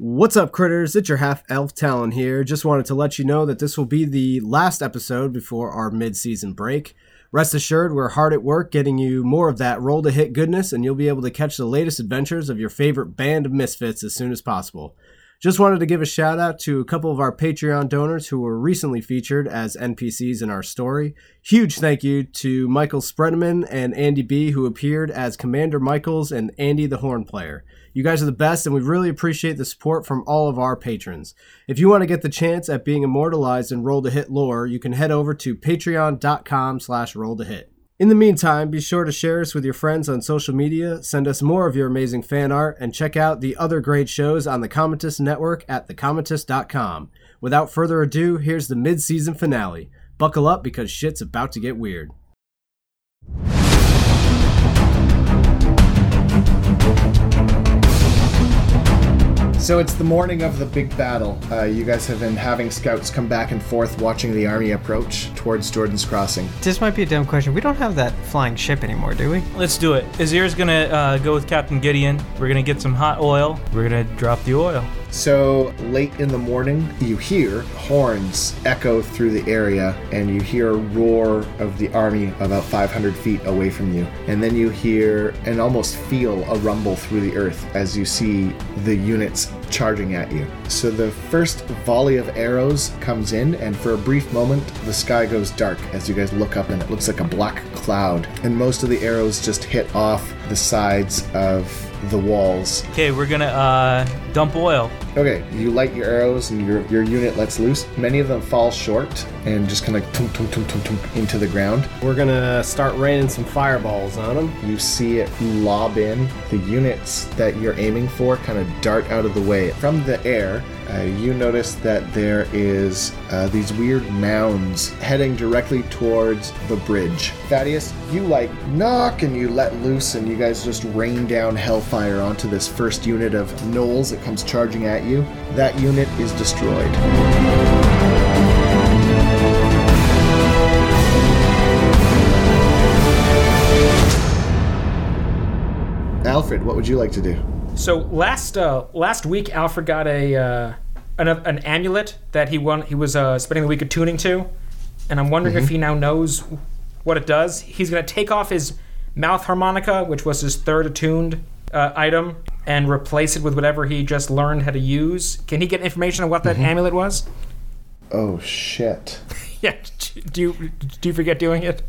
What's up, critters? It's your half elf Talon here. Just wanted to let you know that this will be the last episode before our mid season break. Rest assured, we're hard at work getting you more of that roll to hit goodness, and you'll be able to catch the latest adventures of your favorite band of misfits as soon as possible. Just wanted to give a shout out to a couple of our Patreon donors who were recently featured as NPCs in our story. Huge thank you to Michael Spreadman and Andy B, who appeared as Commander Michaels and Andy the Horn Player. You guys are the best, and we really appreciate the support from all of our patrons. If you want to get the chance at being immortalized in Roll to Hit lore, you can head over to patreon.com slash roll to hit. In the meantime, be sure to share us with your friends on social media, send us more of your amazing fan art, and check out the other great shows on the Cometist Network at thecometist.com. Without further ado, here's the mid-season finale. Buckle up because shit's about to get weird. So it's the morning of the big battle. Uh, you guys have been having scouts come back and forth watching the army approach towards Jordan's Crossing. This might be a dumb question. We don't have that flying ship anymore, do we? Let's do it. Ezzir's gonna uh, go with Captain Gideon. We're gonna get some hot oil. We're gonna drop the oil. So late in the morning, you hear horns echo through the area, and you hear a roar of the army about 500 feet away from you. And then you hear and almost feel a rumble through the earth as you see the units charging at you. So the first volley of arrows comes in, and for a brief moment, the sky goes dark as you guys look up, and it looks like a black cloud. And most of the arrows just hit off the sides of the walls. Okay, we're gonna uh, dump oil. Okay, you light your arrows and your, your unit lets loose. Many of them fall short and just kind of into the ground. We're gonna start raining some fireballs on them. You see it lob in. The units that you're aiming for kind of dart out of the way. From the air, uh, you notice that there is uh, these weird mounds heading directly towards the bridge. Thaddeus, you like knock and you let loose, and you guys just rain down hellfire onto this first unit of gnolls that comes charging at you. That unit is destroyed. Alfred, what would you like to do? So last uh, last week, Alfred got a uh, an, an amulet that he won. He was uh, spending the week attuning to, and I'm wondering if he now knows what it does. He's gonna take off his mouth harmonica, which was his third attuned uh, item, and replace it with whatever he just learned how to use. Can he get information on what that amulet was? Oh shit. yeah. Do you do you forget doing it?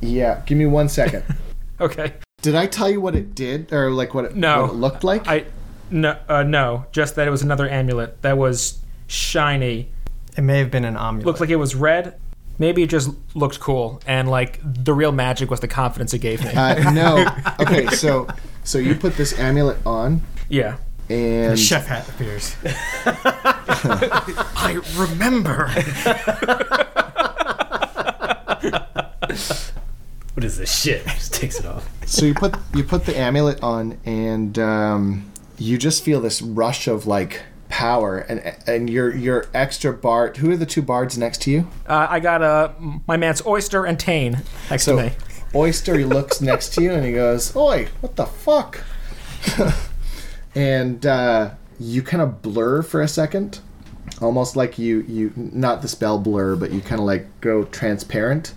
Yeah, give me one second. Okay. Did I tell you what it did, or like what it, No. what it looked like? I no uh, no just that it was another amulet that was shiny It may have been an amulet. looked like it was red. Maybe it just looked cool, and like the real magic was the confidence it gave me. uh, no. Okay, so so you put this amulet on, yeah. and chef hat appears. I remember. What is this shit? Just takes it off. so you put you put the amulet on, and um, you just feel this rush of like power, and and your your extra bard. Who are the two bards next to you? Uh, I got uh, my man's oyster and Tane next So to me. Oyster he looks next to you and he goes, "Oi, what the fuck?" and uh, you kind of blur for a second, almost like you you not the spell blur, but you kind of like go transparent,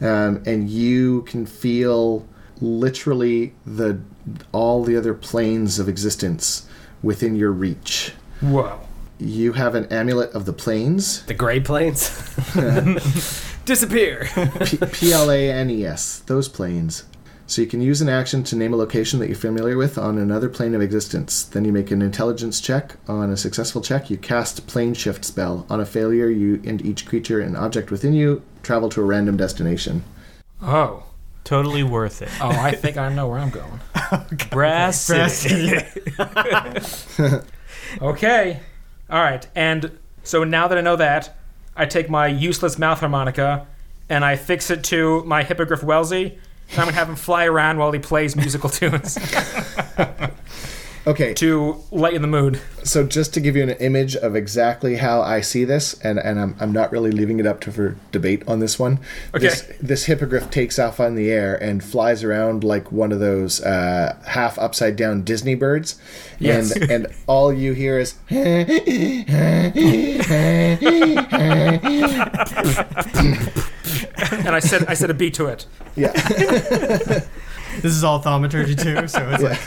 um, and you can feel literally the all the other planes of existence within your reach. Whoa. You have an amulet of the planes, The Gray planes? disappear. P L A N E S, those planes. So you can use an action to name a location that you're familiar with on another plane of existence. Then you make an intelligence check. On a successful check, you cast plane shift spell. On a failure, you and each creature and object within you travel to a random destination. Oh. Totally worth it. Oh, I think I know where I'm going. Brass City. Okay. All right. And so now that I know that, I take my useless mouth harmonica and I fix it to my hippogriff Wellesley. I'm gonna have him fly around while he plays musical tunes. Okay, to lighten the mood. so just to give you an image of exactly how I see this, and, and I'm, I'm not really leaving it up to for debate on this one. This, Okay. this hippogriff takes off on the air and flies around like one of those uh, half upside down Disney birds. Yes. And, and all you hear is. And I said I said a beat to it. yeah. This is all thaumaturgy too, so it's like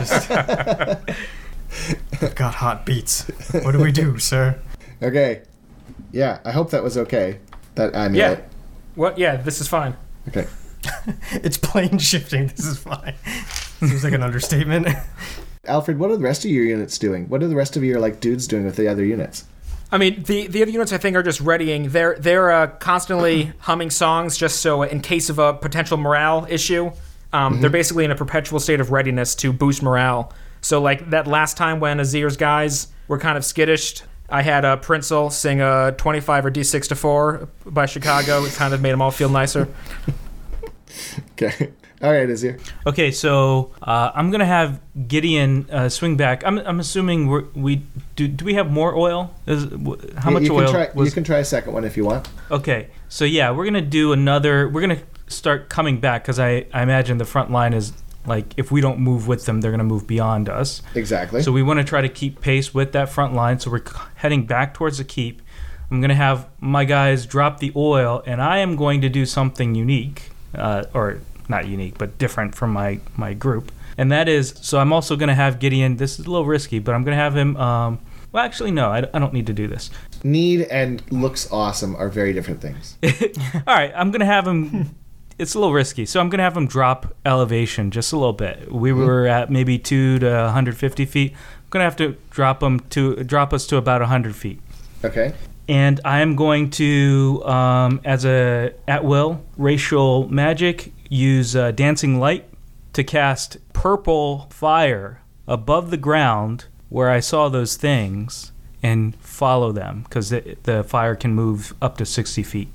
just got hot beats. What do we do, sir? Okay. Yeah, I hope that was okay. That I mean Yeah. amulet. What? Yeah, this is fine. Okay. It's plane shifting. This is fine. Seems like an understatement. Alfred, what are the rest of your units doing? What are the rest of your like dudes doing with the other units? I mean, the the other units I think are just readying. They're they're uh, constantly humming songs just so in case of a potential morale issue. Um, They're basically in a perpetual state of readiness to boost morale. So like that last time when Ezzir's guys were kind of skittish, I had uh, Prinzel sing a 25 or D6 to 4 by Chicago. It kind of made them all feel nicer. Okay. All right, Ezzir. Okay, so uh, I'm gonna have Gideon uh, swing back. I'm, I'm assuming we're, we do. Do we have more oil? Is, wh- how You- much you oil Can try, was? You can try a second one if you want. Okay, so yeah, we're gonna do another. We're gonna start coming back because I, I imagine the front line is like if we don't move with them, they're gonna move beyond us. Exactly. So we want to try to keep pace with that front line. So we're heading back towards the keep. I'm gonna have my guys drop the oil, and I am going to do something unique, uh, or not unique, but different from my my group. And that is, so I'm also gonna have Gideon. This is a little risky, but I'm gonna have him. Um, well, actually, no, I, I don't need to do this. Need and looks awesome are very different things. All right, I'm gonna have him. It's a little risky, so I'm gonna have him drop elevation just a little bit. We were at maybe two to 150 feet. I'm gonna have to drop him to drop us to about 100 feet. Okay. And I am going to, um, as a at will racial magic, use uh, dancing light to cast purple fire above the ground where I saw those things and follow them because the, the fire can move up to sixty feet.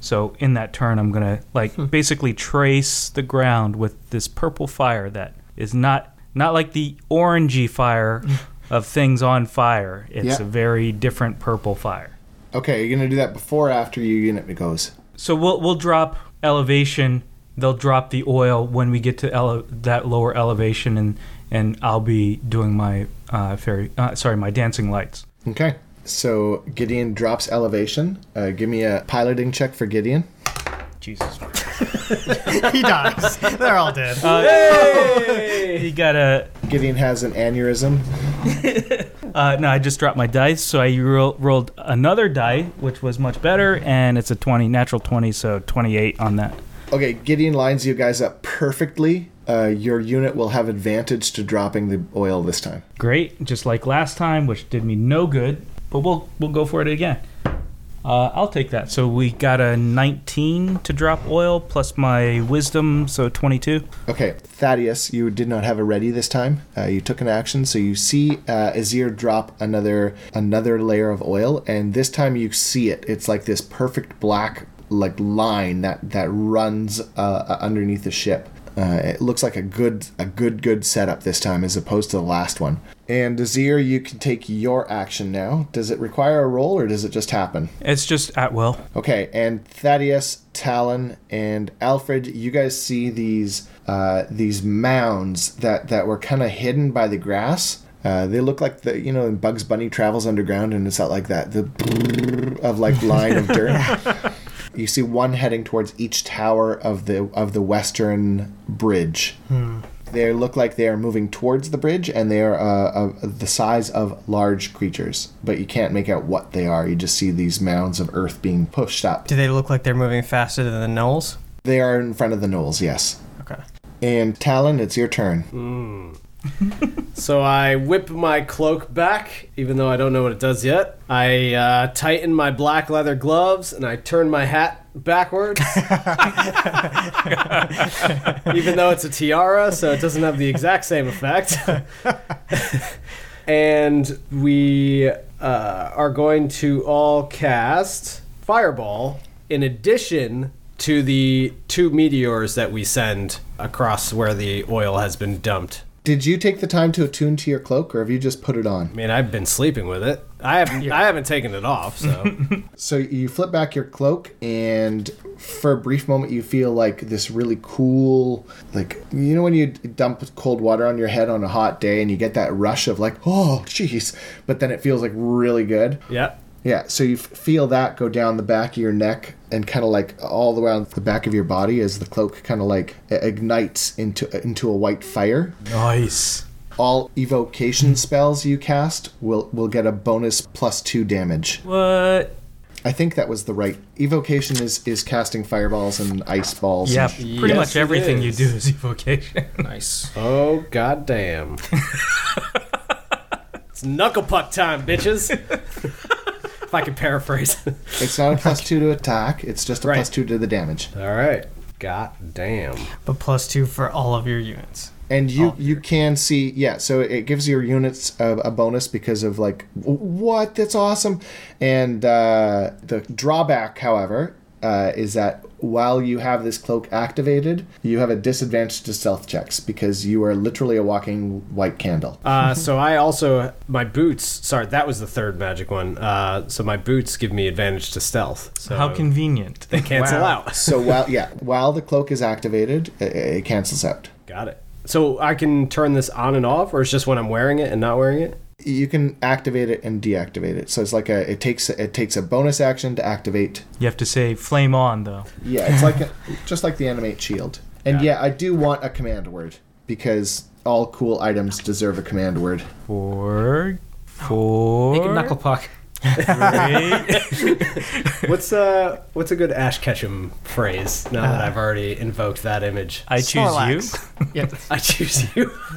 So in that turn, I'm gonna like basically trace the ground with this purple fire that is not not like the orangey fire of things on fire. It's Yeah. a very different purple fire. Okay, you're gonna do that before or after your unit goes. So we'll we'll drop elevation. They'll drop the oil when we get to ele- that lower elevation, and and I'll be doing my uh, fairy. Uh, sorry, my dancing lights. Okay. So Gideon drops elevation. Uh, give me a piloting check for Gideon. Jesus. he dies. They're all dead. You gotta. Gideon has an aneurysm. Uh, no, I just dropped my dice, so I ro- rolled another die, which was much better, and it's a twenty, natural twenty, so twenty-eight on that. Okay, Gideon lines you guys up perfectly. Uh, your unit will have advantage to dropping the oil this time. Great, just like last time, which did me no good, but we'll we'll go for it again. Uh, I'll take that. So we got a 19 to drop oil plus my wisdom, so 22. Okay, Thaddeus, you did not have a ready this time. Uh, you took an action, so you see uh, Ezzir drop another another layer of oil, and this time you see it. It's like this perfect black like line that that runs uh, underneath the ship. Uh, it looks like a good a good good setup this time as opposed to the last one. And Ezzir, you can take your action now. Does it require a roll or does it just happen? It's just at will. Okay, and Thaddeus, Talon, and Alfred, you guys see these uh, these mounds that that were kind of hidden by the grass. Uh, they look like the you know in Bugs Bunny travels underground, and it's not like that the of like line of dirt. you see one heading towards each tower of the of the western bridge. They look like they are moving towards the bridge, and they are uh, uh, the size of large creatures, but you can't make out what they are. You just see these mounds of earth being pushed up. Do they look like they're moving faster than the gnolls? They are in front of the gnolls, yes. Okay. And Talon, it's your turn. So I whip my cloak back, even though I don't know what it does yet. I uh, tighten my black leather gloves and I turn my hat backwards. even though it's a tiara, so it doesn't have the exact same effect. and we uh, are going to all cast Fireball in addition to the two meteors that we send across where the oil has been dumped. Did you take the time to attune to your cloak, or have you just put it on? I mean, I've been sleeping with it. I haven't. I haven't taken it off. So So you flip back your cloak, and for a brief moment, you feel like this really cool, like you know when you dump cold water on your head on a hot day, and you get that rush of like, oh, jeez, but then it feels like really good. yeah. Yeah, so you f- feel that go down the back of your neck and kind of like all the way around the back of your body as the cloak kind of like ignites into into a white fire. Nice. All evocation spells you cast will will get a bonus plus two damage. What? I think that was the right evocation is is casting fireballs and ice balls. Yeah, and pretty Yes, much everything you do is evocation. Nice. Oh goddamn! it's knuckle puck time, bitches. if I can paraphrase. it's not a plus two to attack. It's just a Right. plus two to the damage. All right. God damn. But plus two for all of your units. And you Oh, you can see yeah, so it gives your units a, a bonus because of like what that's awesome, and uh, the drawback, however, uh, is that while you have this cloak activated, you have a disadvantage to stealth checks because you are literally a walking white candle. Uh, so I also my boots. Sorry, that was the third magic one. Uh, so my boots give me advantage to stealth. So How convenient. they cancel Wow. out? So while yeah, while the cloak is activated, it, it cancels out. Got it. So I can turn this on and off, or it's just when I'm wearing it and not wearing it. You can activate it and deactivate it. So it's like a it takes it takes a bonus action to activate You have to say flame on though. Yeah, it's like a, just like the animate shield. And yeah, I do want a command word because all cool items deserve a command word. Four, four, Make a knuckle puck. Three. What's uh What's a good Ash Ketchum phrase? Now that I've already invoked that image, I choose you. Yeah. I choose you.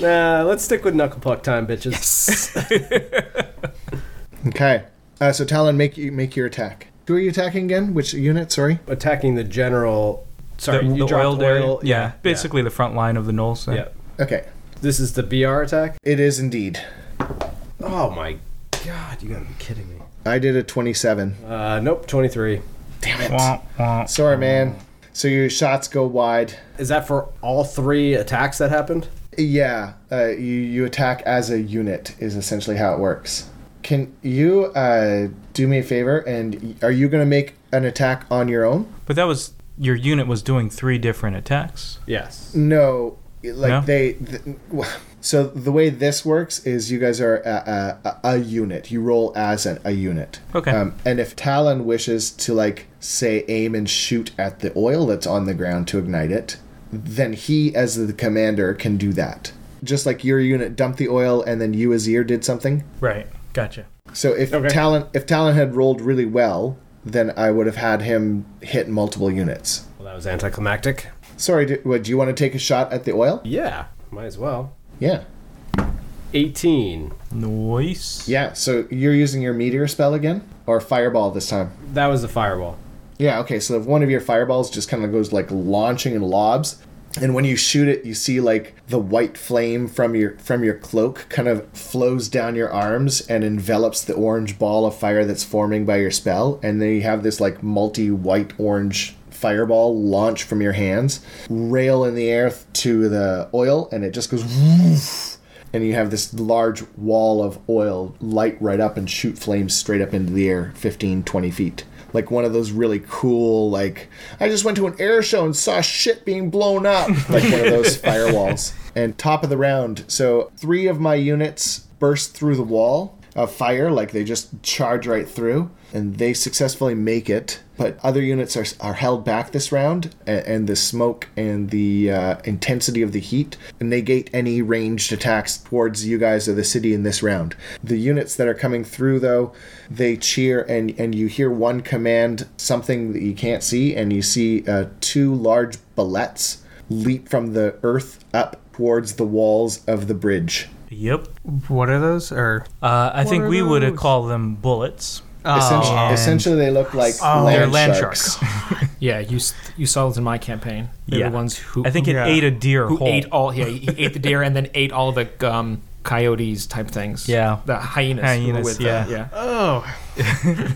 nah, let's stick with knuckle puck time, bitches. Okay. Uh, so Talon, make you make your attack. Who are you attacking again? Which unit? Sorry. Attacking the general. Sorry, the, you the dropped oiled area. Yeah, basically the front line of the Gnolls. Yeah. yeah. Okay. This is the BR attack. It is indeed. Oh my god, you gotta be kidding me. I did a 27. Uh, nope, 23. Damn it. Wah, wah. Sorry, man. So your shots go wide. Is that for all three attacks that happened? Yeah, uh, you you attack as a unit is essentially how it works. Can you uh, do me a favor? And are you going to make an attack on your own? But that was your unit was doing three different attacks. Yes. No, like No? they. Th- so the way this works is you guys are a, a, a unit. You roll as an, a unit. Okay. Um, and if Talon wishes to like say aim and shoot at the oil that's on the ground to ignite it, then he as the commander can do that. Just like your unit dumped the oil and then you as Ezzir did something. Right. Gotcha. So if Okay. Talon if Talon had rolled really well, then I would have had him hit multiple units. Well, that was anticlimactic. Sorry, do, what, do you want to take a shot at the oil? Yeah, might as well. Yeah. 18. Nice. Yeah, so you're using your meteor spell again? Or fireball this time? That was the fireball. Yeah, okay, so if one of your fireballs just kind of goes like launching and lobs, and when you shoot it, you see like the white flame from your from your cloak kind of flows down your arms and envelops the orange ball of fire that's forming by your spell, and then you have this like multi white orange fireball launch from your hands, rail in the air to the oil, and it just goes woof, and you have this large wall of oil light right up and shoot flames straight up into the air 15 20 feet. Like one of those really cool like i just went to an air show and saw shit being blown up. Like one of those firewalls. And top of the round so three of my units burst through the wall of fire like they just charge right through and they successfully make it but other units are, are held back this round and, and the smoke and the uh, intensity of the heat negate any ranged attacks towards you guys or the city in this round the units that are coming through though they cheer and and you hear one command something that you can't see and you see uh, two large bulettes leap from the earth up towards the walls of the bridge Yep. What are those? Or Uh, I think we would have called them bulettes. Essentially, and- essentially they look like Oh, land They're land sharks. sharks. Yeah, you you saw those in my campaign. They're Yeah. the ones who I think it Yeah. ate a deer who whole. ate all. Yeah, he ate the deer and then ate all the um, coyotes type things. Yeah. the hyenas. who were Hyenas, with, yeah. uh, yeah. oh,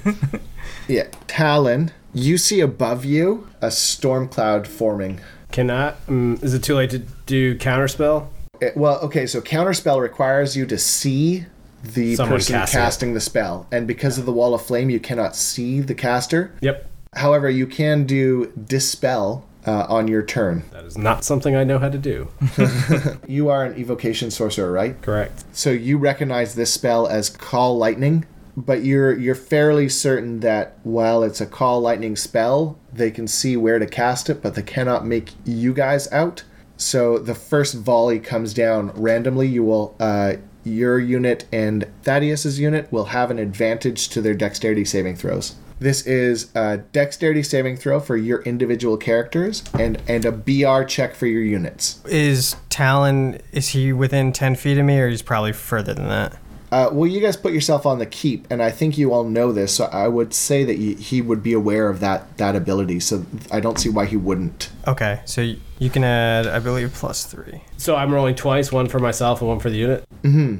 Yeah, Talon, you see above you a storm cloud forming. Can I? Um, is it too late to do counterspell? Eh, well, okay, so counterspell requires you to see the Someone person casting it. the spell, and because of the wall of flame, you cannot see the caster. Yep. However, you can do dispel uh, on your turn. That is not something I know how to do. You are an evocation sorcerer, right? Correct. So you recognize this spell as call lightning, but you're you're fairly certain that while it's a call lightning spell, they can see where to cast it, but they cannot make you guys out. So the first volley comes down randomly. You will uh, your unit and Thaddeus's unit will have an advantage to their dexterity saving throws. This is a dexterity saving throw for your individual characters and and a BR check for your units. Is Talon, is he within 10 feet of me or he's probably further than that? Uh, well, you guys put yourself on the keep, and I think you all know this. So I would say that y he would be aware of that that ability. So I don't see why he wouldn't. Okay, so you can add, I believe, plus three. So I'm rolling twice, one for myself and one for the unit.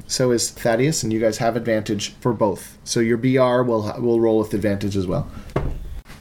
So is Thaddeus, and you guys have advantage for both. So your BR will will roll with advantage as well.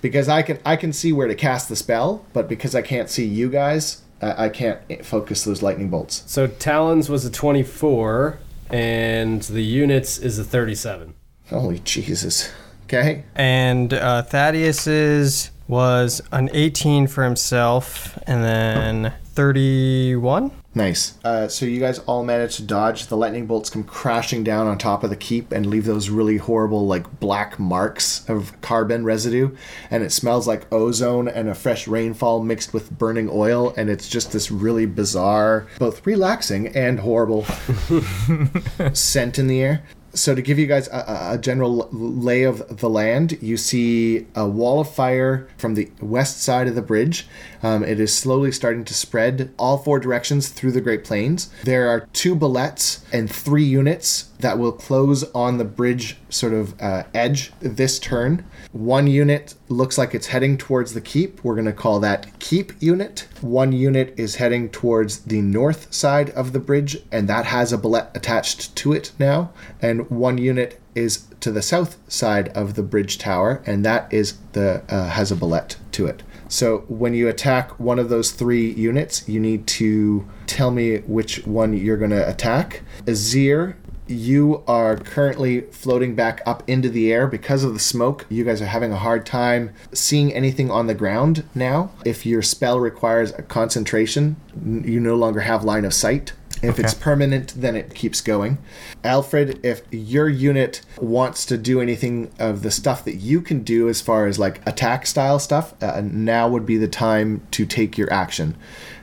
Because I can I can see where to cast the spell, but because I can't see you guys, I, I can't focus those lightning bolts. So Talons was a 24, and the units is a 37. Holy Jesus! Okay, And uh, Thaddeus's was an 18 for himself and then 31. Nice. Uh, so you guys all managed to dodge. The lightning bolts come crashing down on top of the keep and leave those really horrible, like black marks of carbon residue. And it smells like ozone and a fresh rainfall mixed with burning oil. And it's just this really bizarre, both relaxing and horrible scent in the air. So to give you guys a, a- general lay of the land, you see a wall of fire from the west side of the bridge. Um, it is slowly starting to spread all four directions through the Great Plains. There are two bulettes and three units that will close on the bridge sort of uh, edge this turn. One unit looks like it's heading towards the keep. We're going to call that keep unit. One unit is heading towards the north side of the bridge, and that has a bulette attached to it now. And one unit is to the south side of the bridge tower, and that is the uh, has a bulette to it. So when you attack one of those three units, you need to tell me which one you're going to attack. Ezzir you are currently floating back up into the air because of the smoke. You guys are having a hard time seeing anything on the ground now. If your spell requires a concentration, you no longer have line of sight. If it's permanent, then it keeps going. Alfred, if your unit wants to do anything of the stuff that you can do as far as like attack style stuff, uh, now would be the time to take your action.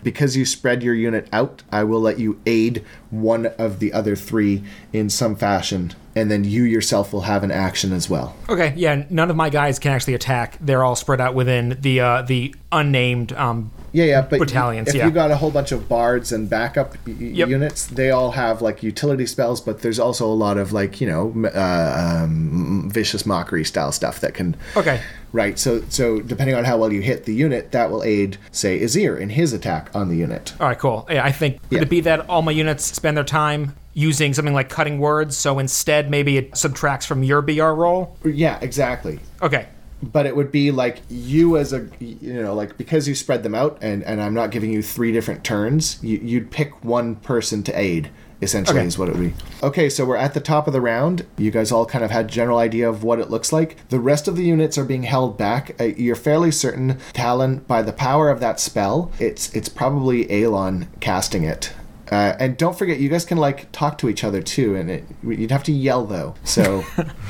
Because you spread your unit out, I will let you aid one of the other three in some fashion, and then you yourself will have an action as well. Okay, yeah, none of my guys can actually attack. They're all spread out within the uh, the unnamed. Um, Yeah, yeah, but Battalions, if yeah. you got a whole bunch of bards and backup y- Yep. units, they all have like utility spells, but there's also a lot of like you know uh, um, vicious mockery style stuff that can. okay, Right. So so depending on how well you hit the unit, that will aid say Ezzir in his attack on the unit. all right, cool. Yeah, I think Yeah. would it be that all my units spend their time using something like cutting words, so instead maybe it subtracts from your BR roll. Yeah, exactly. Okay, but it would be like you as a you know like because you spread them out and and i'm not giving you three different turns you, you'd pick one person to aid essentially Okay. is what it would be okay so we're at the top of the round you guys all kind of had general idea of what it looks like the rest of the units are being held back uh, you're fairly certain talon by the power of that spell it's it's probably Aelon casting it uh, and don't forget, you guys can like talk to each other too, and it, you'd have to yell though. So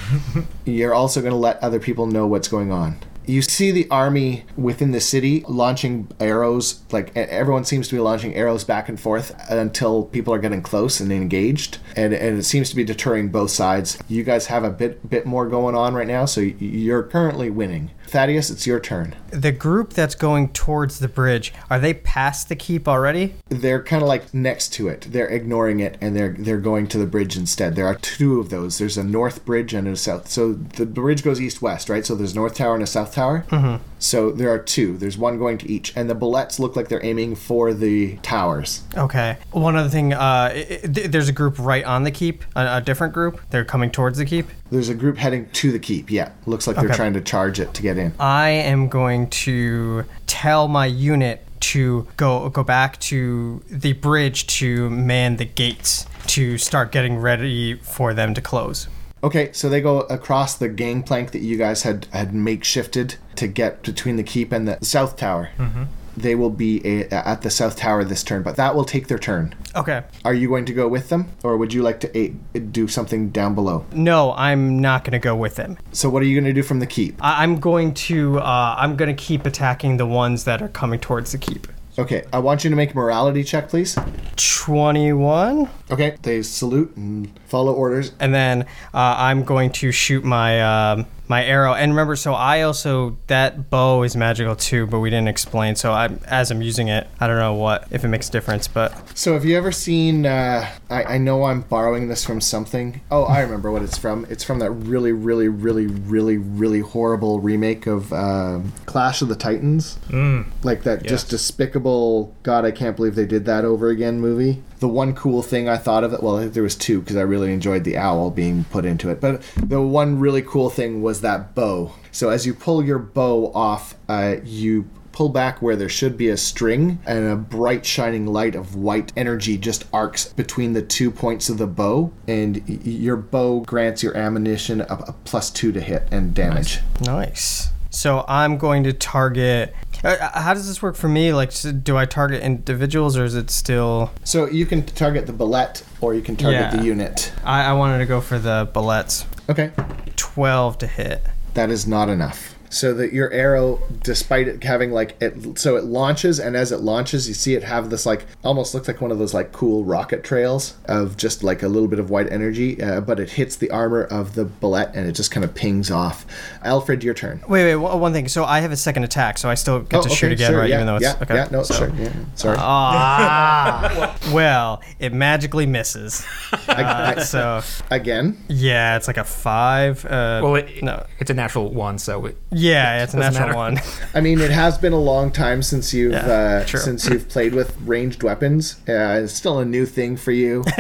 you're also going to let other people know what's going on. You see the army within the city launching arrows, like everyone seems to be launching arrows back and forth until people are getting close and engaged, and, and it seems to be deterring both sides. You guys have a bit bit more going on right now, so you're currently winning. Thaddeus, it's your turn. The group that's going towards the bridge, are they past the keep already? they're kind of like next to it. They're ignoring it and they're they're going to the bridge instead. There are two of those. There's a north bridge and a south. So the bridge goes east west, right? So there's a north tower and a south tower. Mm-hmm. So there are two. There's one going to each, and the bulettes look like they're aiming for the towers. Okay. One other thing, uh, i- i- th- there's a group right on the keep, a, a different group. They're coming towards the keep. There's a group heading to the keep. Yeah, looks like they're trying to charge it to get in. I am going to tell my unit to go go back to the bridge to man the gates to start getting ready for them to close. Okay, so they go across the gangplank that you guys had had makeshifted to get between the keep and the south tower. Mm-hmm. They will be a, at the south tower this turn, but that will take their turn. Okay. Are you going to go with them, or would you like to a, do something down below? No, I'm not going to go with them. So, what are you going to do from the keep? I- I'm going to uh, I'm going to keep attacking the ones that are coming towards the keep. Okay, I want you to make a morality check, please. 21 Okay, they salute and follow orders. and then uh, I'm going to shoot my um, my arrow. And remember, so I also that bow is magical too, but we didn't explain. So I, as I'm using it, I don't know what if it makes a difference, but So, have you ever seen? Uh, I, I know I'm borrowing this from something. Oh, I remember what it's from. It's from that really, really, really, really, really horrible remake of um Clash of the Titans. Mm. Like that just despicable. God, I can't believe they did that over again movie. The one cool thing I thought of it, well, there was two because I really enjoyed the owl being put into it. But the one really cool thing was that bow. So as you pull your bow off, uh, you pull back where there should be a string and a bright shining light of white energy just arcs between the two points of the bow and your bow grants your ammunition a, a plus two to hit and damage nice. So I'm going to target. Uh, how does this work for me? Like, do I target individuals or is it still? so you can target the bulette or you can target Yeah. the unit I, I wanted to go for the bulettes. okay 12 to hit. that is not enough so that your arrow despite it having like it so it launches and as it launches you see it have this like almost looks like one of those like cool rocket trails of just like a little bit of white energy uh, but it hits the armor of the bulette and it just kind of pings off alfred your turn Wait, wait, one one thing. So I have a second attack, so I still get Oh, to shoot again, sure, right? yeah, Even though it's yeah, okay. yeah no so- sure yeah, sorry Ah, well, it magically misses. I- I- So again yeah, it's like a five. Uh, Well, it, no, it's a natural one, so it, yeah, it's a doesn't natural matter. one. I mean, it has been a long time since you've Yeah, uh, true. since you've played with ranged weapons. Uh, it's still a new thing for you.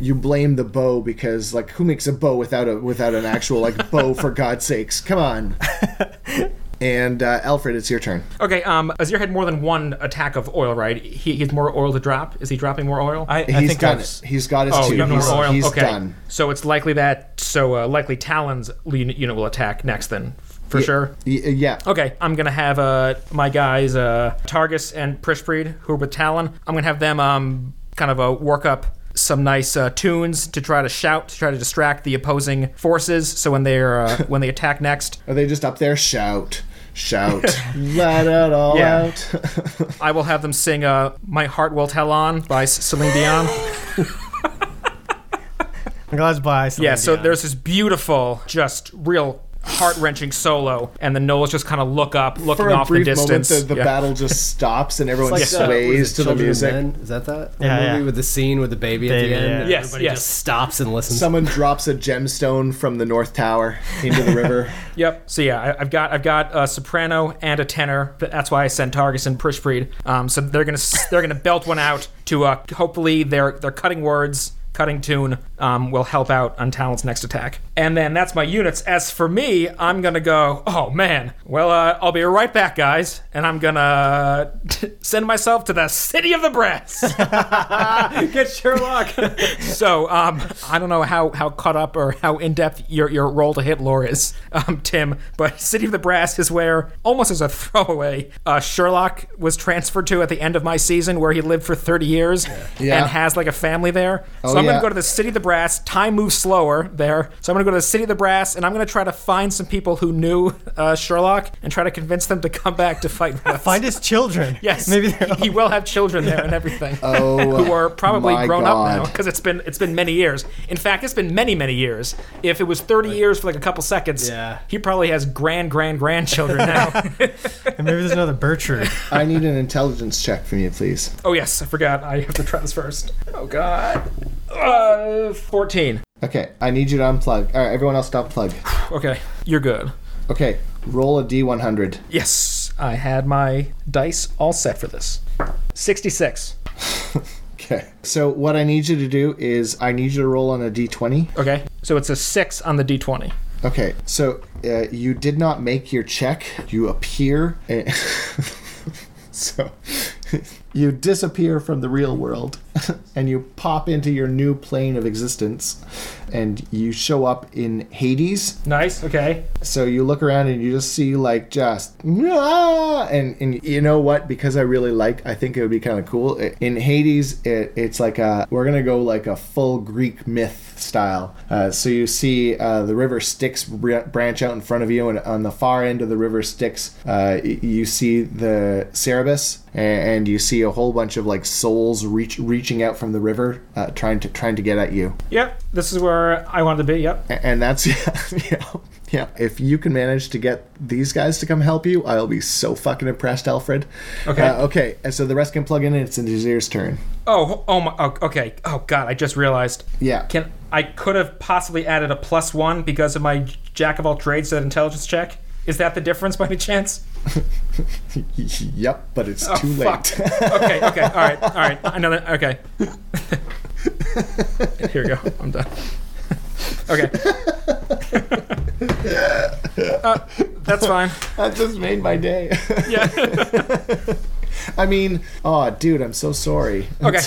You blame the bow because, like, who makes a bow without a without an actual like bow? For God's sakes, come on. And uh, Alfred, it's your turn. okay. Um, Ezzir had more than one attack of oil, right? He, he has more oil to drop. Is he dropping more oil? I, I He's think done I've, it. He's got his Oh, two. you have more He's, oil. he's okay. done. So it's likely that so uh, likely Talon's unit unit will attack next then, for Ye- sure. yeah. Okay, I'm gonna have uh, my guys uh, Targus and Prishbreed, who are with Talon. I'm gonna have them um, kind of uh, work up some nice uh, tunes to try to shout, to try to distract the opposing forces. So when they're uh, when they attack next, Are they just up there? Shout, shout, let it all Yeah. out. I will have them sing uh, "My Heart Will Tell On" by C- Celine Dion. I'm glad by. yeah, so there's this beautiful, just real heart wrenching solo, and the gnolls just kind of look up, looking For a off brief the moment, distance. the, the Yeah. battle just stops and everyone like uh, what is sways it, to the music. Men? Is that that? Yeah, the movie yeah. with the scene with the baby at the end. yeah. and Yes, everybody yes. just stops and listens. Someone drops a gemstone from the North Tower into the river. Yep. So yeah, I, I've got I've got a soprano and a tenor. But That's why I sent Targus and Prishbreed. Um, so they're gonna they're gonna belt one out to uh, hopefully their their cutting words. Cutting tune um, will help out on Talon's next attack. And then that's my units. As for me, I'm going to go, oh man, well, uh, I'll be right back, guys. And I'm going to send myself to the City of the Brass. Get Sherlock. So um, I don't know how, how caught up or how in depth your, your roll to hit lore is, um, Tim. But City of the Brass is where, almost as a throwaway, uh, Sherlock was transferred to at the end of my season, where he lived for 30 years Yeah. and has like a family there. Oh, so I'm gonna go to the City of the Brass. Time moves slower there, so I'm going to go to the City of the Brass, and I'm going to try to find some people who knew uh, Sherlock and try to convince them to come back to fight with us. Find his children. Yes, Maybe they're he will have children there and everything Oh, who are probably my grown up now because it's been it's been many years. In fact, it's been many many years. If it was 30 years for like a couple seconds, Yeah. he probably has grand grand grandchildren now. And maybe there's another Bertrude. I need an intelligence check from you, please. oh yes, I forgot. I have to try this first. Oh god. Uh, 14. Okay, I need you to unplug. All right, everyone else stop plug. Okay, you're good. Okay, roll a d100. Yes, I had my dice all set for this. 66. Okay. So what I need you to do is I need you to roll on a d20. Okay, so it's a six on the d20. Okay, so uh, you did not make your check. You appear. So you disappear from the real world and you pop into your new plane of existence and you show up in Hades. Nice. Okay. So you look around and you just see like just "Ah!" and and you know what? Because I really like, I think it would be kind of cool. In Hades, it, it's like a we're gonna go like a full Greek myth style. Uh, so you see uh, the river Styx branch out in front of you, and on the far end of the river Styx, uh, you see the Cerberus, a- and you see a whole bunch of like souls reach reaching out from the river, uh, trying to trying to get at you. Yep. This is where I wanted to be. Yep. A- and that's yeah, yeah. If you can manage to get these guys to come help you, I'll be so fucking impressed, Alfred. Okay. Uh, okay. And so the rest can plug in, and it's Nazir's turn. Oh. Oh my. Oh, okay. Oh God. I just realized. Yeah. Can I could have possibly added a plus one because of my jack of all trades that intelligence check? Is that the difference by any chance? yep. But it's Oh, too fuck. late. okay. Okay. All right. All right. Another. Okay. Here we go. I'm done. Okay. Uh, that's fine. that just made my day. Yeah. I mean, oh, dude, I'm so sorry. Okay.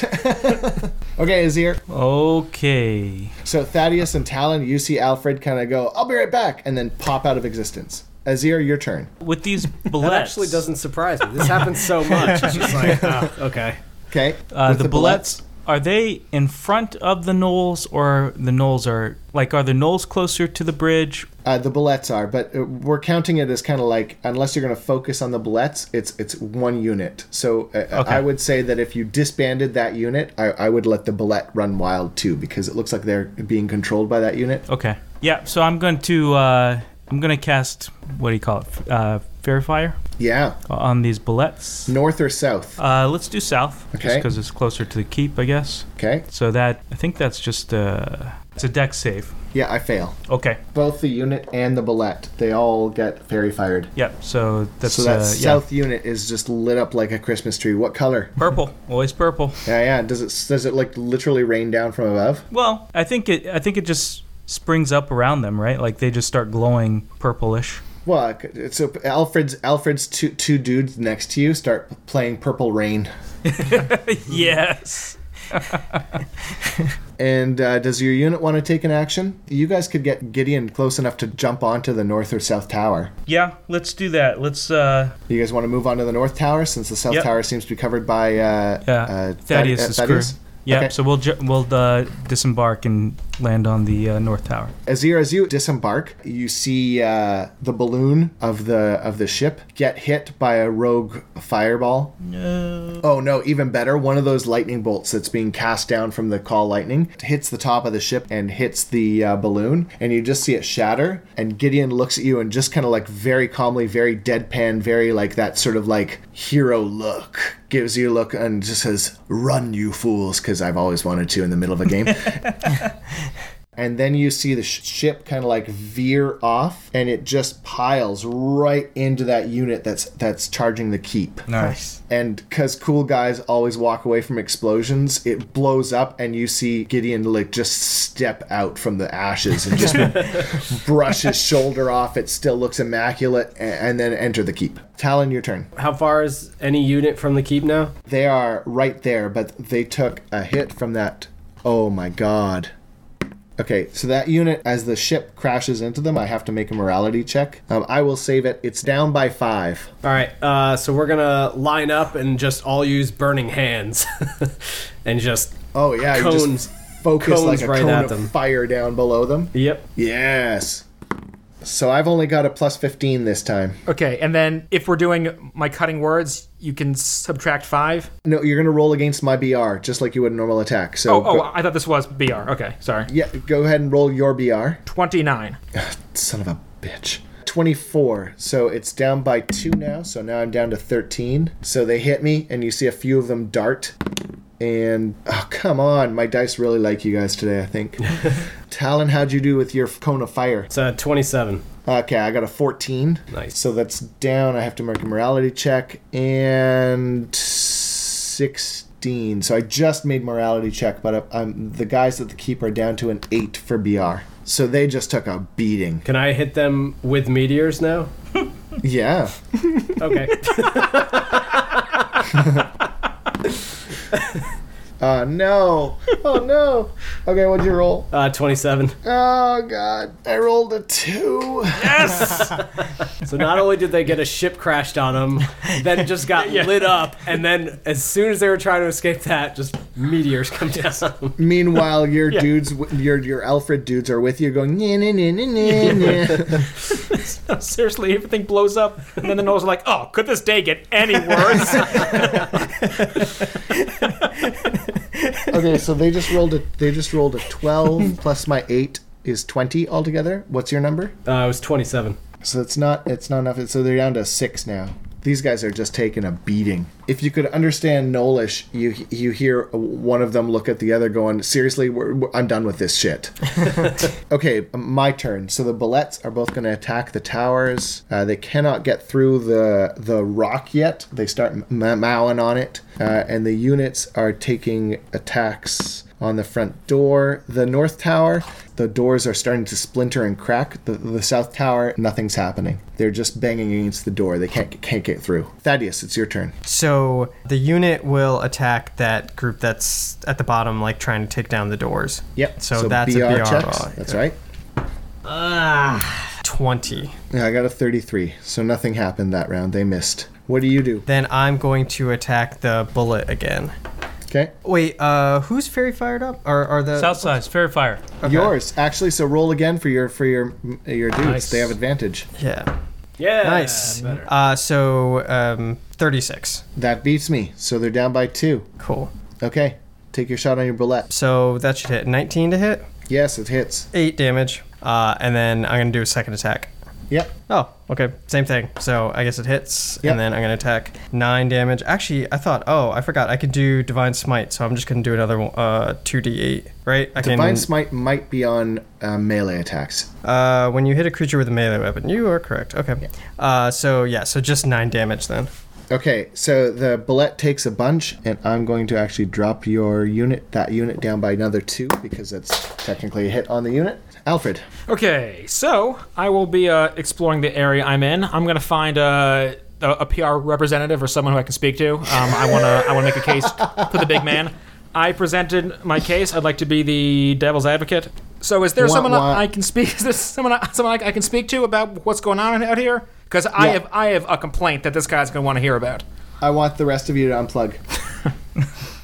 Okay, Ezzir. Okay. So Thaddeus and Talon, you see Alfred kind of go, "I'll be right back," and then pop out of existence. Ezzir, your turn. With these That bulettes, actually doesn't surprise me. This happens so much. It's just like, oh, okay. Okay. uh, With the, bulettes, are they in front of the gnolls, or the gnolls are like are the gnolls closer to the bridge? Uh, the bulettes are, but uh, we're counting it as kind of like unless you're going to focus on the bulettes, it's it's one unit. So uh, Okay. I would say that if you disbanded that unit, I, I would let the bulette run wild too because it looks like they're being controlled by that unit. Okay. Yeah. So I'm going to uh, I'm going to cast what do you call it? Uh, Fairy Fire Yeah, on these bulettes. north or south. Uh, let's do south, just Okay. because it's closer to the keep, I guess. Okay. So that I think that's just uh, it's a dex save. Yeah, I fail. Okay. Both the unit and the bulette, they all get fairy fired. Yep. So that's so that uh, yeah. south unit is just lit up like a Christmas tree. What color? Purple, always purple. Yeah, yeah. Does it does it like literally rain down from above? Well, I think it. I think it just springs up around them, right? Like they just start glowing purplish. Well, so Alfred's Alfred's two two dudes next to you start playing Purple Rain. yes. And uh, does your unit want to take an action? You guys could get Gideon close enough to jump onto the north or south tower. Yeah. Let's do that. Let's. uh You guys want to move on to the north tower since the south Yep. tower seems to be covered by uh, Yeah. uh, Thaddeus' crew. uh, Yeah. Okay. So we'll ju- we'll uh, disembark and land on the uh, north tower. Ezzir, as you disembark, you see uh, the balloon of the of the ship get hit by a rogue fireball. No. Oh no, even better, one of those lightning bolts that's being cast down from the call lightning hits the top of the ship and hits the uh, balloon, and you just see it shatter. And Gideon looks at you and just kind of like very calmly, very deadpan, very like that sort of like hero look. Gives you a look and just says, "Run, you fools!" Because I've always wanted to in the middle of a game. and then you see the sh- ship kind of like veer off and it just piles right into that unit that's that's charging the keep. Nice. and because cool guys always walk away from explosions it blows up and you see gideon like just step out from the ashes and just brush his shoulder off. It still looks immaculate a- and then enter the keep. Talon your turn. How far is any unit from the keep now? they are right there but they took a hit from that. Oh my god Okay, so that unit, as the ship crashes into them, I have to make a morality check. Um, I will save it. It's down by five. All right, uh, so we're gonna line up and just all use burning hands, and just Oh yeah, you Cones- just focus cones like a right cone at of them. fire down below them. yep. Yes. So I've only got a plus fifteen this time. Okay, and then if we're doing my cutting words, you can subtract five. No, you're gonna roll against my BR just like you would a normal attack. So Oh, oh, go- I thought this was BR. Okay, sorry. yeah, go ahead and roll your BR. 29. Son of a bitch. 24. So it's down by 2 now. So now I'm down to 13. So they hit me, and you see a few of them dart. And, oh, come on. My dice really like you guys today, I think. Talon, how'd you do with your cone of fire? It's uh, 27. Okay, I got a 14. Nice. So that's down. I have to make a morality check. And 16. So I just made morality check, but I'm, the guys at the keep are down to an 8 for BR. So they just took a beating. Can I hit them with meteors now? Yeah. Okay. Oh no! Oh no! Okay, what'd you roll? Uh, 27. Oh god, I rolled a two. Yes! So not only did they get a ship crashed on them, then just got lit up, and then as soon as they were trying to escape that, just meteors come down. Meanwhile, your dudes, your your Alfred dudes are with you, going nah, nah, nah, nah, nah, nah. Seriously, everything blows up, and then the nose are like, "Oh, could this day get any worse?" Okay, so they just rolled a they just rolled a twelve plus my eight is twenty altogether. What's your number? Uh, it was 27. So it's not it's not enough. So they're down to six now. These guys are just taking a beating. If you could understand Gnollish, you you hear one of them look at the other, going, "Seriously, we're, we're- I'm done with this shit." okay, my turn. So the bulettes are both going to attack the towers. Uh, they cannot get through the the rock yet. They start m- mowing on it, uh, and the units are taking attacks on the front door. The north tower, the doors are starting to splinter and crack. The, the south tower, nothing's happening. They're just banging against the door. They can't can't get through. Thaddeus, it's your turn. So the unit will attack that group that's at the bottom, like trying to take down the doors. Yep. So that's a BR BR checks. That's right. Ah. Twenty. Yeah, I got a 33. So nothing happened that round. They missed. What do you do? Then I'm going to attack the bulette again. Okay. Wait, uh, who's fairy fired up? Or are the South sides, faerie fire. Yours actually. So roll again for your for your your dudes. Nice. They have advantage. Yeah. Yeah. Nice. better. Uh, so um, thirty-six. That beats me. So they're down by two. Cool. Okay. Take your shot on your bulette. So that should hit nineteen to hit, Yes, it hits. eight damage, uh, and then I'm gonna do a second attack. Yep. Oh, okay, same thing. So I guess it hits, Yep. and then I'm gonna attack nine damage. Actually, I thought, oh, I forgot, I could do divine smite, so I'm just gonna do another uh two d8, right? I Divine can. smite might be on uh, melee attacks. Uh, when you hit a creature with a melee weapon, you are correct. Okay. Uh, so yeah, so just nine damage then. Okay, so the bulette takes a bunch, and I'm going to actually drop your unit, that unit, down by another two because that's technically a hit on the unit. Alfred. Okay, so I will be uh, exploring the area I'm in. I'm gonna find uh, a, a PR representative or someone who I can speak to. Um, I wanna I wanna make a case for the big man. I presented my case. I'd like to be the devil's advocate. So, is there Wah, someone wah. I can speak? Is there someone I- someone I I can speak to about what's going on out here? Because I Yeah. have I have a complaint that this guy's gonna want to hear about. I want the rest of you to unplug.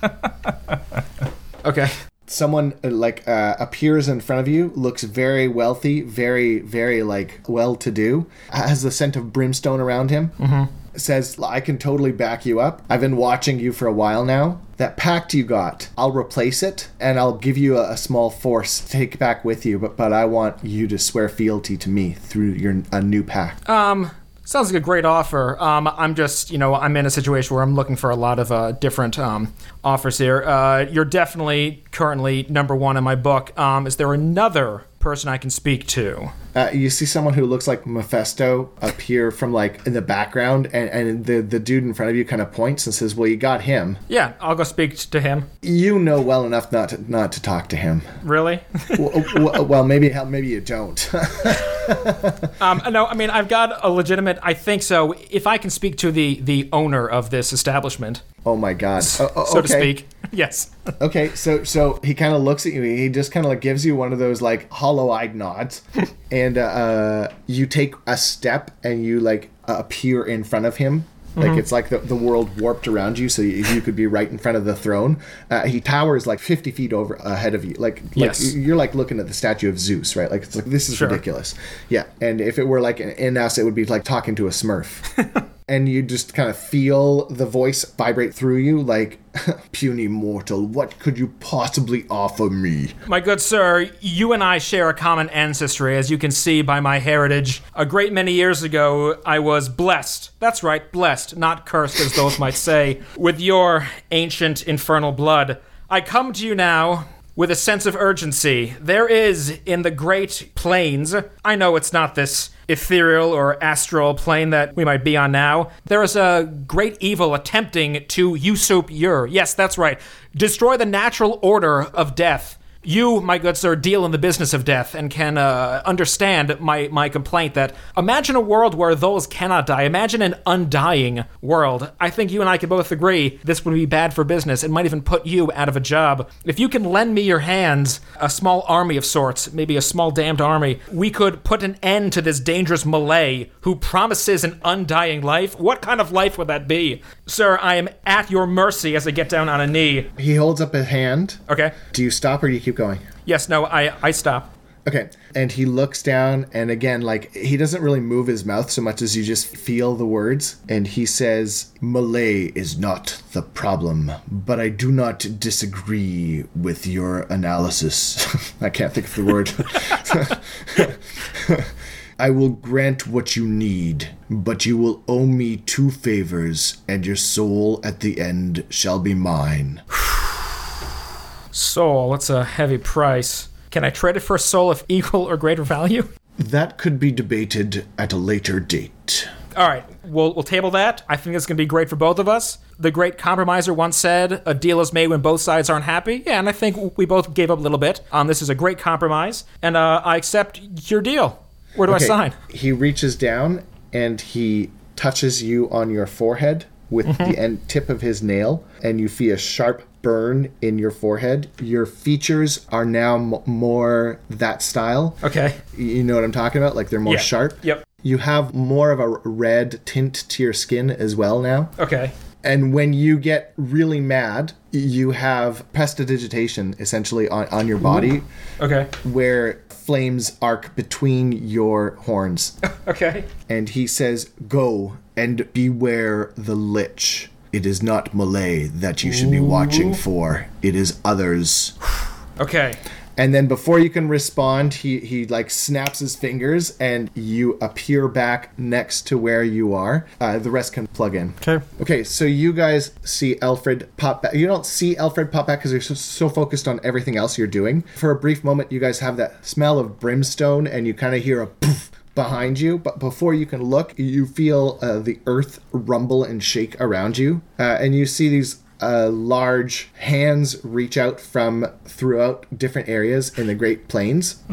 Okay. Someone uh, like uh, appears in front of you, looks very wealthy, very, very like well-to-do, has the scent of brimstone around him. Mm-hmm. Says, "I can totally back you up. I've been watching you for a while now. That pact you got, I'll replace it, and I'll give you a, a small force to take back with you. But but I want you to swear fealty to me through your a new pact. Um, sounds like a great offer. Um, I'm just, you know, I'm in a situation where I'm looking for a lot of uh, different um, offers here. Uh, you're definitely currently number one in my book. Um, is there another person I can speak to? Uh, you see someone who looks like Mephisto appear from like in the background, and, and the the dude in front of you kind of points and says, "Well, you got him. Yeah, I'll go speak to him. You know well enough not to not to talk to him. Really? well, well- maybe maybe you don't. um, no, I mean I've got a legitimate. I think so. If I can speak to the the owner of this establishment, oh my god. Oh, oh, so to speak. Yes. Okay, so so he kind of looks at you. He just kind of like gives you one of those like hollow-eyed nods, and uh, uh, you take a step and you like appear in front of him. Mm-hmm. Like it's like the, the world warped around you, so you, you could be right in front of the throne. Uh, he towers like fifty feet over ahead of you. Like, like Yes. you're like looking at the statue of Zeus, right? Like it's like this is Sure. ridiculous. Yeah, and if it were like in us, it would be like talking to a Smurf. and you just kind of feel the voice vibrate through you like puny mortal what could you possibly offer me My good sir, you and I share a common ancestry, as you can see by my heritage. A great many years ago, I was blessed. That's right, blessed, not cursed, as those might say, with your ancient infernal blood. I come to you now with a sense of urgency. There is, in the great plains, I know it's not this ethereal or astral plane that we might be on now. There is a great evil attempting to usurp your, yes, that's right, destroy the natural order of death. You, my good sir, deal in the business of death and can uh, understand my, my complaint that imagine a world where those cannot die. Imagine an undying world. I think you and I can both agree this would be bad for business. It might even put you out of a job. If you can lend me your hands, a small army of sorts, maybe a small damned army, we could put an end to this dangerous Malay who promises an undying life. What kind of life would that be? Sir, I am at your mercy as I get down on a knee. He holds up a hand. Okay? Do you stop or do you keep going? Yes, no, I, I stop. Okay. And he looks down, and again, like, he doesn't really move his mouth so much as you just feel the words. And he says, Malay is not the problem, but I do not disagree with your analysis. I can't think of the word. I will grant what you need, but you will owe me two favors, and your soul at the end shall be mine. Soul, that's a heavy price. Can I trade it for a soul of equal or greater value? That could be debated at a later date. All right, we'll, we'll table that. I think it's going to be great for both of us. The great compromiser once said, a deal is made when both sides aren't happy. Yeah, and I think we both gave up a little bit. Um, this is a great compromise, and uh, I accept your deal. Where do Okay, I sign? He reaches down and he touches you on your forehead with the end tip of his nail, and you feel a sharp burn in your forehead. Your features are now m- more that style. Okay. You know what I'm talking about? Like they're more Yeah. sharp. Yep. You have more of a red tint to your skin as well now. Okay. And when you get really mad, you have prestidigitation essentially on, on your body Okay. where flames arc between your horns. Okay. and he says, Go and beware the lich. It is not Malay that you should be watching for, it is others. Okay. And then before you can respond, he, he like snaps his fingers and you appear back next to where you are. Uh, the rest can plug in. Okay. Okay, so you guys see Alfred pop back. You don't see Alfred pop back because you're so, so focused on everything else you're doing. For a brief moment, you guys have that smell of brimstone and you kind of hear a poof behind you. But before you can look, you feel uh, the earth rumble and shake around you. Uh, and you see these uh, large hands reach out from throughout different areas in the Great Plains.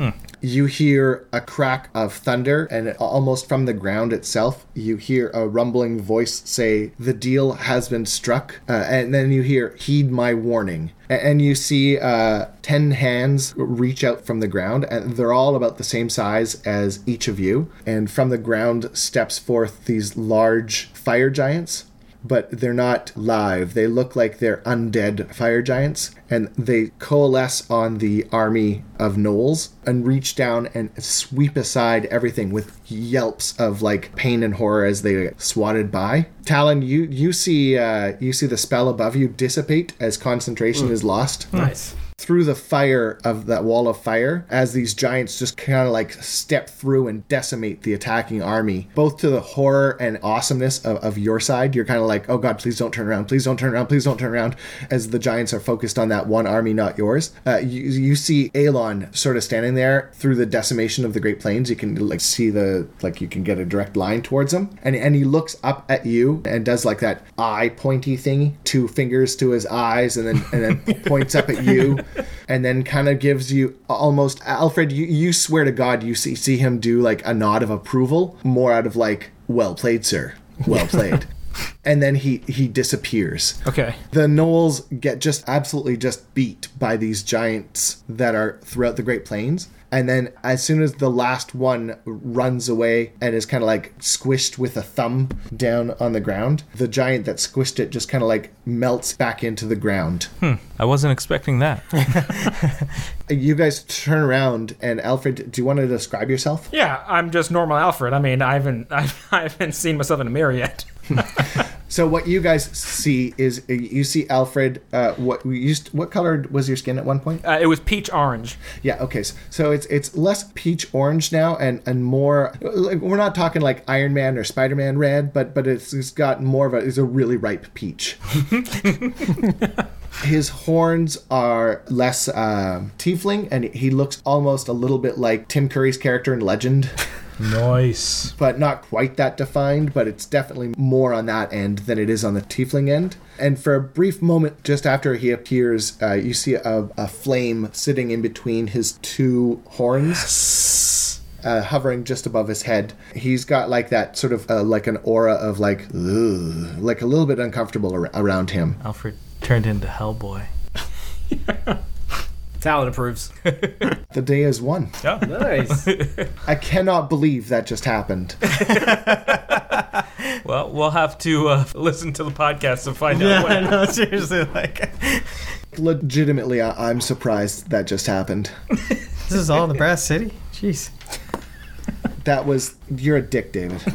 You hear a crack of thunder, and almost from the ground itself, you hear a rumbling voice say, The deal has been struck. Uh, and then you hear, Heed my warning. And you see uh, 10 hands reach out from the ground, and they're all about the same size as each of you. And from the ground steps forth these large fire giants but they're not live. They look like they're undead fire giants, and they coalesce on the army of gnolls and reach down and sweep aside everything with yelps of like pain and horror as they get swatted by. Talon, you you see uh, you see the spell above you dissipate as concentration is lost Nice. Through the fire of that wall of fire as these giants just kind of like step through and decimate the attacking army both to the horror and awesomeness of, of your side. You're kind of like oh god please don't turn around please don't turn around please don't turn around as the giants are focused on that one army not yours. Uh, you, you see Alon sort of standing there through the decimation of the great plains. You can like see the like you can get a direct line towards him. And, and he looks up at you and does like that eye pointy thing two fingers to his eyes and then and then points up at you and then kind of gives you almost Alfred you, you swear to god you see see him do like a nod of approval more out of like well played sir well played and then he he disappears Okay. the Gnolls get just absolutely just beat by these giants that are throughout the Great Plains. And then, as soon as the last one runs away and is kind of like squished with a thumb down on the ground, the giant that squished it just kind of like melts back into the ground. Hmm, I wasn't expecting that. You guys turn around, and Alfred, do you want to describe yourself? Yeah, I'm just normal Alfred. I mean, I haven't, I haven't seen myself in a mirror yet. So what you guys see is uh, you see Alfred. Uh, what we used? What color was your skin at one point? Uh, it was peach orange. Yeah. Okay. So, so it's it's less peach orange now, and and more. Like, we're not talking like Iron Man or Spider Man red, but but it's, it's got more of a. It's a really ripe peach. His horns are less um tiefling, and he looks almost a little bit like Tim Curry's character in Legend. Nice. but not quite that defined, but it's definitely more on that end than it is on the tiefling end. And for a brief moment, just after he appears, uh, you see a, a flame sitting in between his two horns. Uh, hovering just above his head, he's got like that sort of uh, like an aura of like, ugh, like a little bit uncomfortable ar- around him. Alfred turned into Hellboy. Talon approves. The day is won. Oh, Nice. I cannot believe that just happened. well, we'll have to uh, listen to the podcast to find out Yeah, what I. Seriously, like Legitimately, I- I'm surprised that just happened. this is all in the Brass City. Jeez. That was you're a dick, David.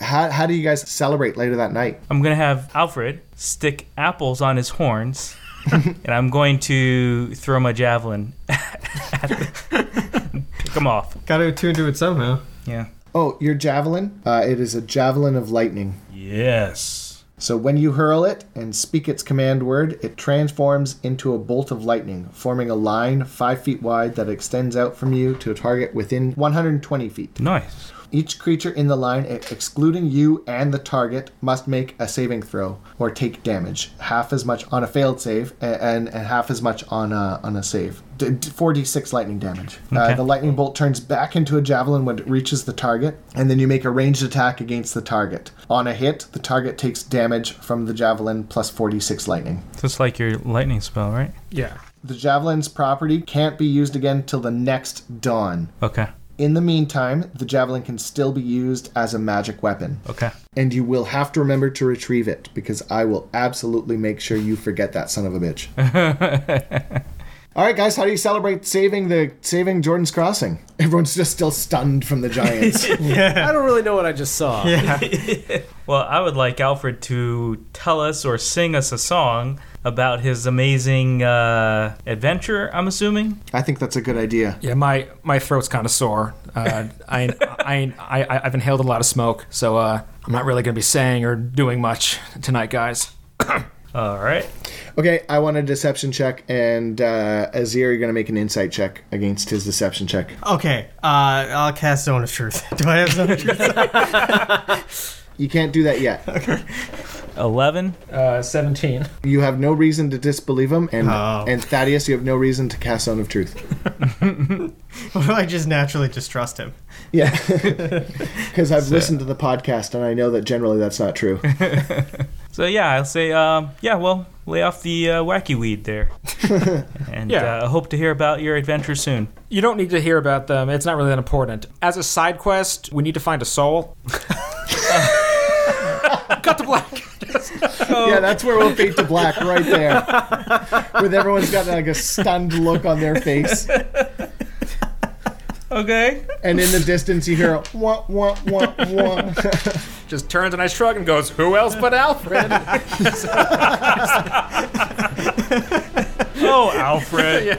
how, how do you guys celebrate later that night? I'm gonna have Alfred stick apples on his horns, and I'm going to throw my javelin. at the- Pick them off. Got to attune to it somehow. Yeah. Oh, your javelin? Uh, it is a javelin of lightning. Yes. So when you hurl it and speak its command word, it transforms into a bolt of lightning, forming a line five feet wide that extends out from you to a target within 120 feet. Nice. Each creature in the line, excluding you and the target, must make a saving throw or take damage. Half as much on a failed save a- and, and half as much on a, on a save. D- d- 4d6 lightning damage. Uh, the lightning bolt turns back into a javelin when it reaches the target, and then you make a ranged attack against the target. On a hit, the target takes damage from the javelin plus 4d6 lightning. Just like your lightning spell, right? Yeah. The javelin's property can't be used again till the next dawn. Okay. In the meantime, the javelin can still be used as a magic weapon. Okay. And you will have to remember to retrieve it because I will absolutely make sure you forget that son of a bitch. All right, guys, how do you celebrate saving the saving Jordan's Crossing? Everyone's just still stunned from the giants. yeah. I don't really know what I just saw. Yeah. Well, I would like Alfred to tell us or sing us a song about his amazing uh, adventure. I'm assuming. I think that's a good idea. Yeah, my my throat's kind of sore. Uh, I, I I I've inhaled a lot of smoke, so uh, I'm not really gonna be saying or doing much tonight, guys. All right. Okay, I want a deception check, and uh, Ezzir, you're gonna make an insight check against his deception check. Okay, uh, I'll cast Zone of Truth. Do I have Zone of Truth? You can't do that yet. Okay. Eleven. Uh, Seventeen. You have no reason to disbelieve him, and Oh. and Thaddeus, you have no reason to cast Zone of Truth. well, I just naturally distrust him? Yeah, because I've listened to the podcast, and I know that generally that's not true. So yeah, I'll say, um, yeah. Well, lay off the uh, wacky weed there, and Yeah. uh, hope to hear about your adventure soon. You don't need to hear about them. It's not really that important. As a side quest, we need to find a soul. Cut to black. Yeah, that's where we'll fade to black, right there, with everyone's got like a stunned look on their face, Okay. and in the distance you hear a wah wah wah wah. Just turns and I shrug and goes, "Who else but Alfred?" Oh, Alfred.